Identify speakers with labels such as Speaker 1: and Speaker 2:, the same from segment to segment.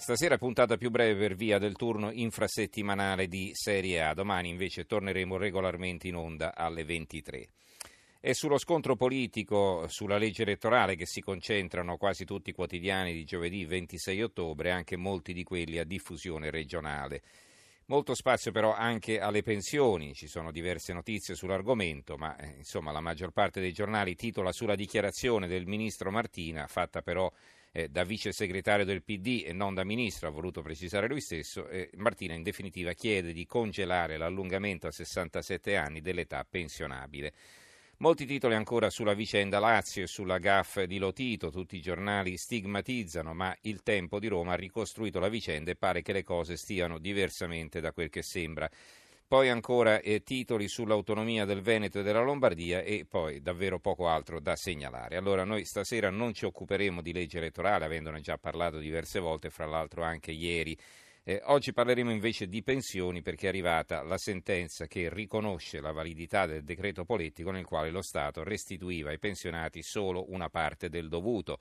Speaker 1: Stasera puntata più breve per via del turno infrasettimanale di Serie A, domani invece torneremo regolarmente in onda alle 23. È sullo scontro politico sulla legge elettorale che si concentrano quasi tutti i quotidiani di giovedì 26 ottobre, anche molti di quelli a diffusione regionale. Molto spazio però anche alle pensioni, ci sono diverse notizie sull'argomento, ma eh, insomma la maggior parte dei giornali titola sulla dichiarazione del ministro Martina, fatta però eh, da vice segretario del PD e non da ministro, ha voluto precisare lui stesso, eh, Martina in definitiva chiede di congelare l'allungamento a 67 anni dell'età pensionabile. Molti titoli ancora sulla vicenda Lazio e sulla GAF di Lotito, tutti i giornali stigmatizzano, ma il tempo di Roma ha ricostruito la vicenda e pare che le cose stiano diversamente da quel che sembra. Poi ancora eh, titoli sull'autonomia del Veneto e della Lombardia e poi davvero poco altro da segnalare. Allora noi stasera non ci occuperemo di legge elettorale, avendone già parlato diverse volte, fra l'altro anche ieri eh, oggi parleremo invece di pensioni perché è arrivata la sentenza che riconosce la validità del decreto politico nel quale lo Stato restituiva ai pensionati solo una parte del dovuto.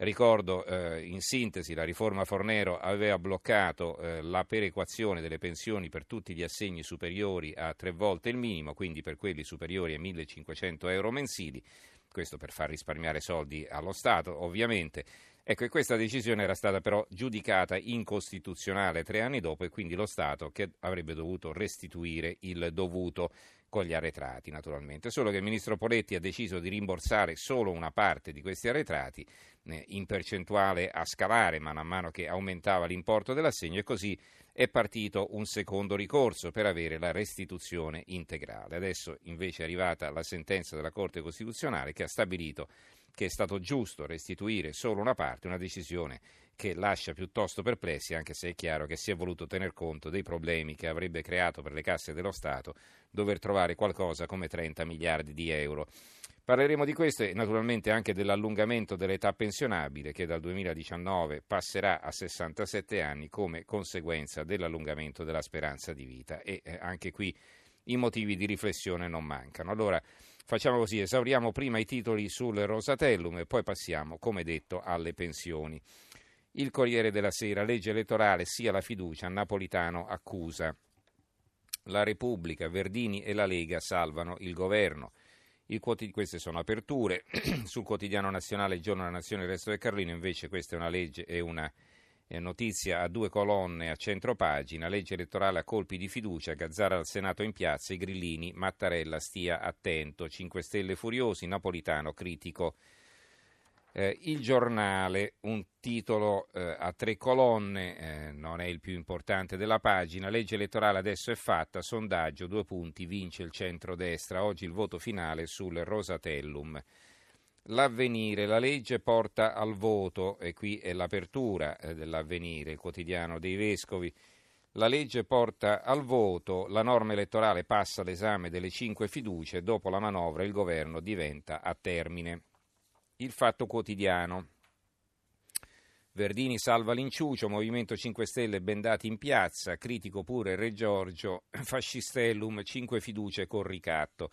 Speaker 1: Ricordo eh, in sintesi la riforma Fornero aveva bloccato eh, la perequazione delle pensioni per tutti gli assegni superiori a tre volte il minimo, quindi per quelli superiori a 1.500 euro mensili, questo per far risparmiare soldi allo Stato ovviamente. Ecco, e questa decisione era stata però giudicata incostituzionale tre anni dopo e quindi lo Stato che avrebbe dovuto restituire il dovuto con gli arretrati naturalmente, solo che il ministro Poletti ha deciso di rimborsare solo una parte di questi arretrati eh, in percentuale a scalare man mano che aumentava l'importo dell'assegno e così è partito un secondo ricorso per avere la restituzione integrale. Adesso invece è arrivata la sentenza della Corte Costituzionale che ha stabilito che è stato giusto restituire solo una parte, una decisione che lascia piuttosto perplessi, anche se è chiaro che si è voluto tener conto dei problemi che avrebbe creato per le casse dello Stato dover trovare qualcosa come 30 miliardi di euro. Parleremo di questo e naturalmente anche dell'allungamento dell'età pensionabile che dal 2019 passerà a 67 anni come conseguenza dell'allungamento della speranza di vita e eh, anche qui i motivi di riflessione non mancano. Allora, Facciamo così, esauriamo prima i titoli sul Rosatellum e poi passiamo, come detto, alle pensioni. Il Corriere della Sera, legge elettorale, sia la fiducia, Napolitano accusa. La Repubblica, Verdini e la Lega salvano il governo. Il quotid- queste sono aperture. Sul quotidiano nazionale Il giorno della nazione, il resto del Carlino, invece questa è una legge e una notizia a due colonne a centro pagina, legge elettorale a colpi di fiducia, Gazzara al Senato in piazza, i grillini, Mattarella stia attento, 5 Stelle furiosi, Napolitano critico. Eh, il giornale, un titolo eh, a tre colonne, eh, non è il più importante della pagina, legge elettorale adesso è fatta, sondaggio, due punti, vince il centro-destra, oggi il voto finale sul Rosatellum. L'avvenire, la legge porta al voto, e qui è l'apertura eh, dell'avvenire, il quotidiano dei vescovi. La legge porta al voto, la norma elettorale passa l'esame delle cinque fiducie, dopo la manovra il governo diventa a termine. Il fatto quotidiano. Verdini salva l'inciucio, Movimento 5 Stelle bendati in piazza, critico pure Re Giorgio, fascistellum, cinque fiducie con ricatto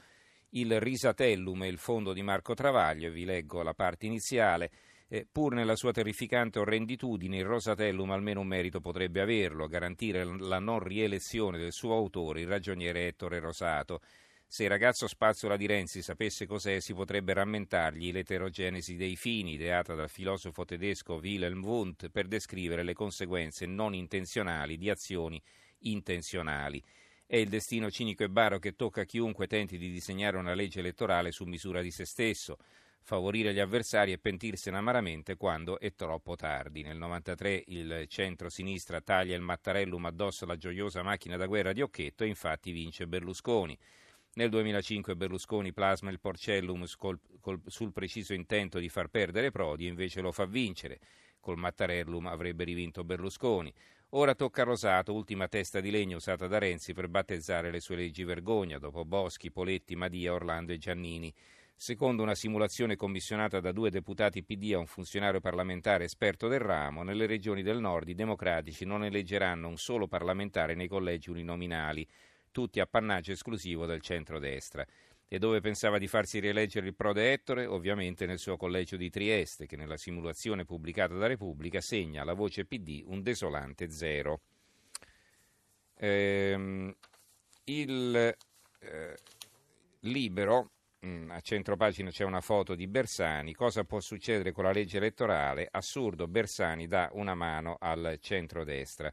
Speaker 1: il Risatellum e il fondo di Marco Travaglio, vi leggo la parte iniziale. Eh, pur nella sua terrificante orrenditudine, il Rosatellum almeno un merito potrebbe averlo, garantire la non rielezione del suo autore, il ragioniere Ettore Rosato. Se il ragazzo Spazzola di Renzi sapesse cos'è, si potrebbe rammentargli l'eterogenesi dei fini, ideata dal filosofo tedesco Wilhelm Wundt per descrivere le conseguenze non intenzionali di azioni intenzionali. È il destino cinico e baro che tocca a chiunque tenti di disegnare una legge elettorale su misura di se stesso, favorire gli avversari e pentirsene amaramente quando è troppo tardi. Nel 93 il centro-sinistra taglia il Mattarellum addosso alla gioiosa macchina da guerra di Occhetto e infatti vince Berlusconi. Nel 2005 Berlusconi plasma il Porcellum col, col, sul preciso intento di far perdere Prodi e invece lo fa vincere. Col Mattarellum avrebbe rivinto Berlusconi. Ora tocca a Rosato, ultima testa di legno usata da Renzi per battezzare le sue leggi vergogna, dopo Boschi, Poletti, Madia, Orlando e Giannini. Secondo una simulazione commissionata da due deputati PD a un funzionario parlamentare esperto del ramo, nelle regioni del nord i democratici non eleggeranno un solo parlamentare nei collegi uninominali, tutti appannaggio esclusivo del centrodestra. E dove pensava di farsi rieleggere il prode Ettore? Ovviamente nel suo collegio di Trieste, che nella simulazione pubblicata da Repubblica segna alla voce PD un desolante zero. Ehm, il eh, libero Mm, a centro pagina c'è una foto di Bersani. Cosa può succedere con la legge elettorale? Assurdo, Bersani dà una mano al centrodestra.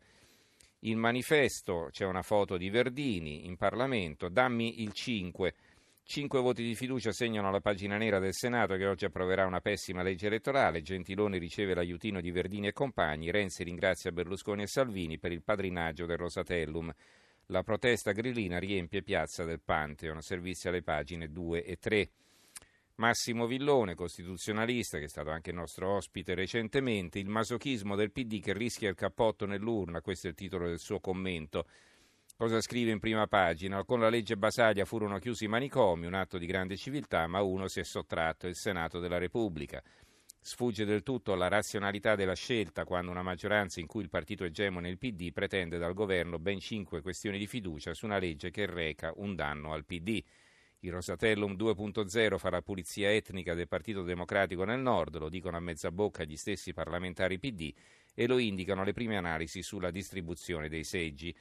Speaker 1: Il manifesto c'è una foto di Verdini in Parlamento. Dammi il 5. Cinque voti di fiducia segnano la pagina nera del Senato che oggi approverà una pessima legge elettorale. Gentiloni riceve l'aiutino di Verdini e compagni. Renzi ringrazia Berlusconi e Salvini per il padrinaggio del Rosatellum. La protesta grillina riempie piazza del Pantheon, servizi alle pagine 2 e 3. Massimo Villone, costituzionalista, che è stato anche nostro ospite recentemente, il masochismo del PD che rischia il cappotto nell'urna, questo è il titolo del suo commento. Cosa scrive in prima pagina? Con la legge Basaglia furono chiusi i manicomi, un atto di grande civiltà, ma uno si è sottratto, il Senato della Repubblica. Sfugge del tutto la razionalità della scelta quando una maggioranza in cui il partito egemone il PD pretende dal governo ben cinque questioni di fiducia su una legge che reca un danno al PD. Il Rosatellum 2.0 farà pulizia etnica del Partito Democratico nel nord, lo dicono a mezza bocca gli stessi parlamentari PD e lo indicano le prime analisi sulla distribuzione dei seggi.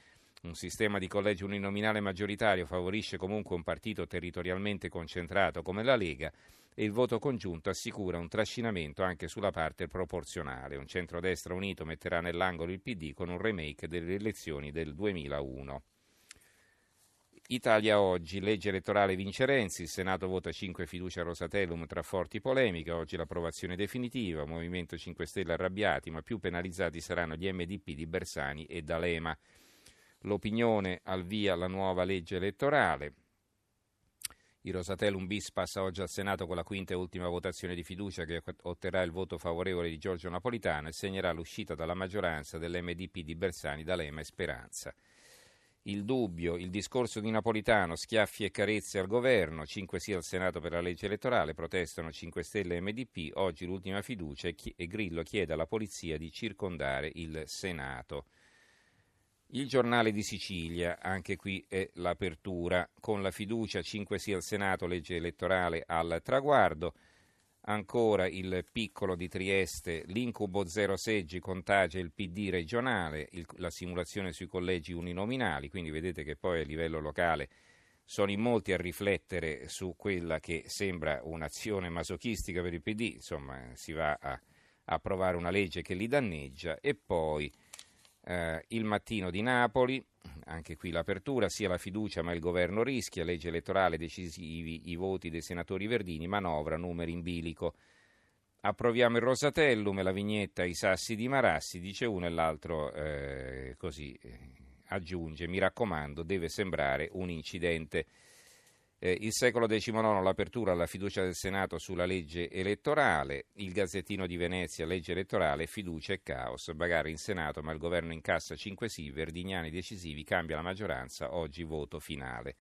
Speaker 1: Un sistema di collegi uninominale maggioritario favorisce comunque un partito territorialmente concentrato come la Lega e il voto congiunto assicura un trascinamento anche sulla parte proporzionale. Un centrodestra unito metterà nell'angolo il PD con un remake delle elezioni del 2001. Italia oggi, legge elettorale vince Renzi, il Senato vota 5 fiducia a Rosatellum tra forti polemiche, oggi l'approvazione definitiva, Movimento 5 Stelle arrabbiati, ma più penalizzati saranno gli MDP di Bersani e D'Alema l'opinione al via la nuova legge elettorale. Il Rosatellum bis passa oggi al Senato con la quinta e ultima votazione di fiducia che otterrà il voto favorevole di Giorgio Napolitano e segnerà l'uscita dalla maggioranza dell'MDP di Bersani, D'Alema e Speranza. Il dubbio, il discorso di Napolitano, schiaffi e carezze al governo, 5 sì al Senato per la legge elettorale, protestano 5 Stelle e MDP, oggi l'ultima fiducia e Grillo chiede alla polizia di circondare il Senato. Il giornale di Sicilia, anche qui è l'apertura, con la fiducia 5 sì al Senato, legge elettorale al traguardo. Ancora il piccolo di Trieste, l'incubo zero seggi contagia il PD regionale, il, la simulazione sui collegi uninominali, quindi vedete che poi a livello locale sono in molti a riflettere su quella che sembra un'azione masochistica per il PD, insomma si va a approvare una legge che li danneggia e poi eh, il mattino di Napoli, anche qui l'apertura, sia la fiducia ma il governo rischia, legge elettorale decisivi i voti dei senatori Verdini, manovra, numeri in bilico. Approviamo il Rosatellum la vignetta I sassi di Marassi, dice uno e l'altro eh, così eh, aggiunge, mi raccomando, deve sembrare un incidente. Eh, il secolo XIX, l'apertura alla fiducia del Senato sulla legge elettorale, il Gazzettino di Venezia, legge elettorale, fiducia e caos, bagarre in Senato ma il governo incassa 5 sì, Verdignani decisivi, cambia la maggioranza, oggi voto finale.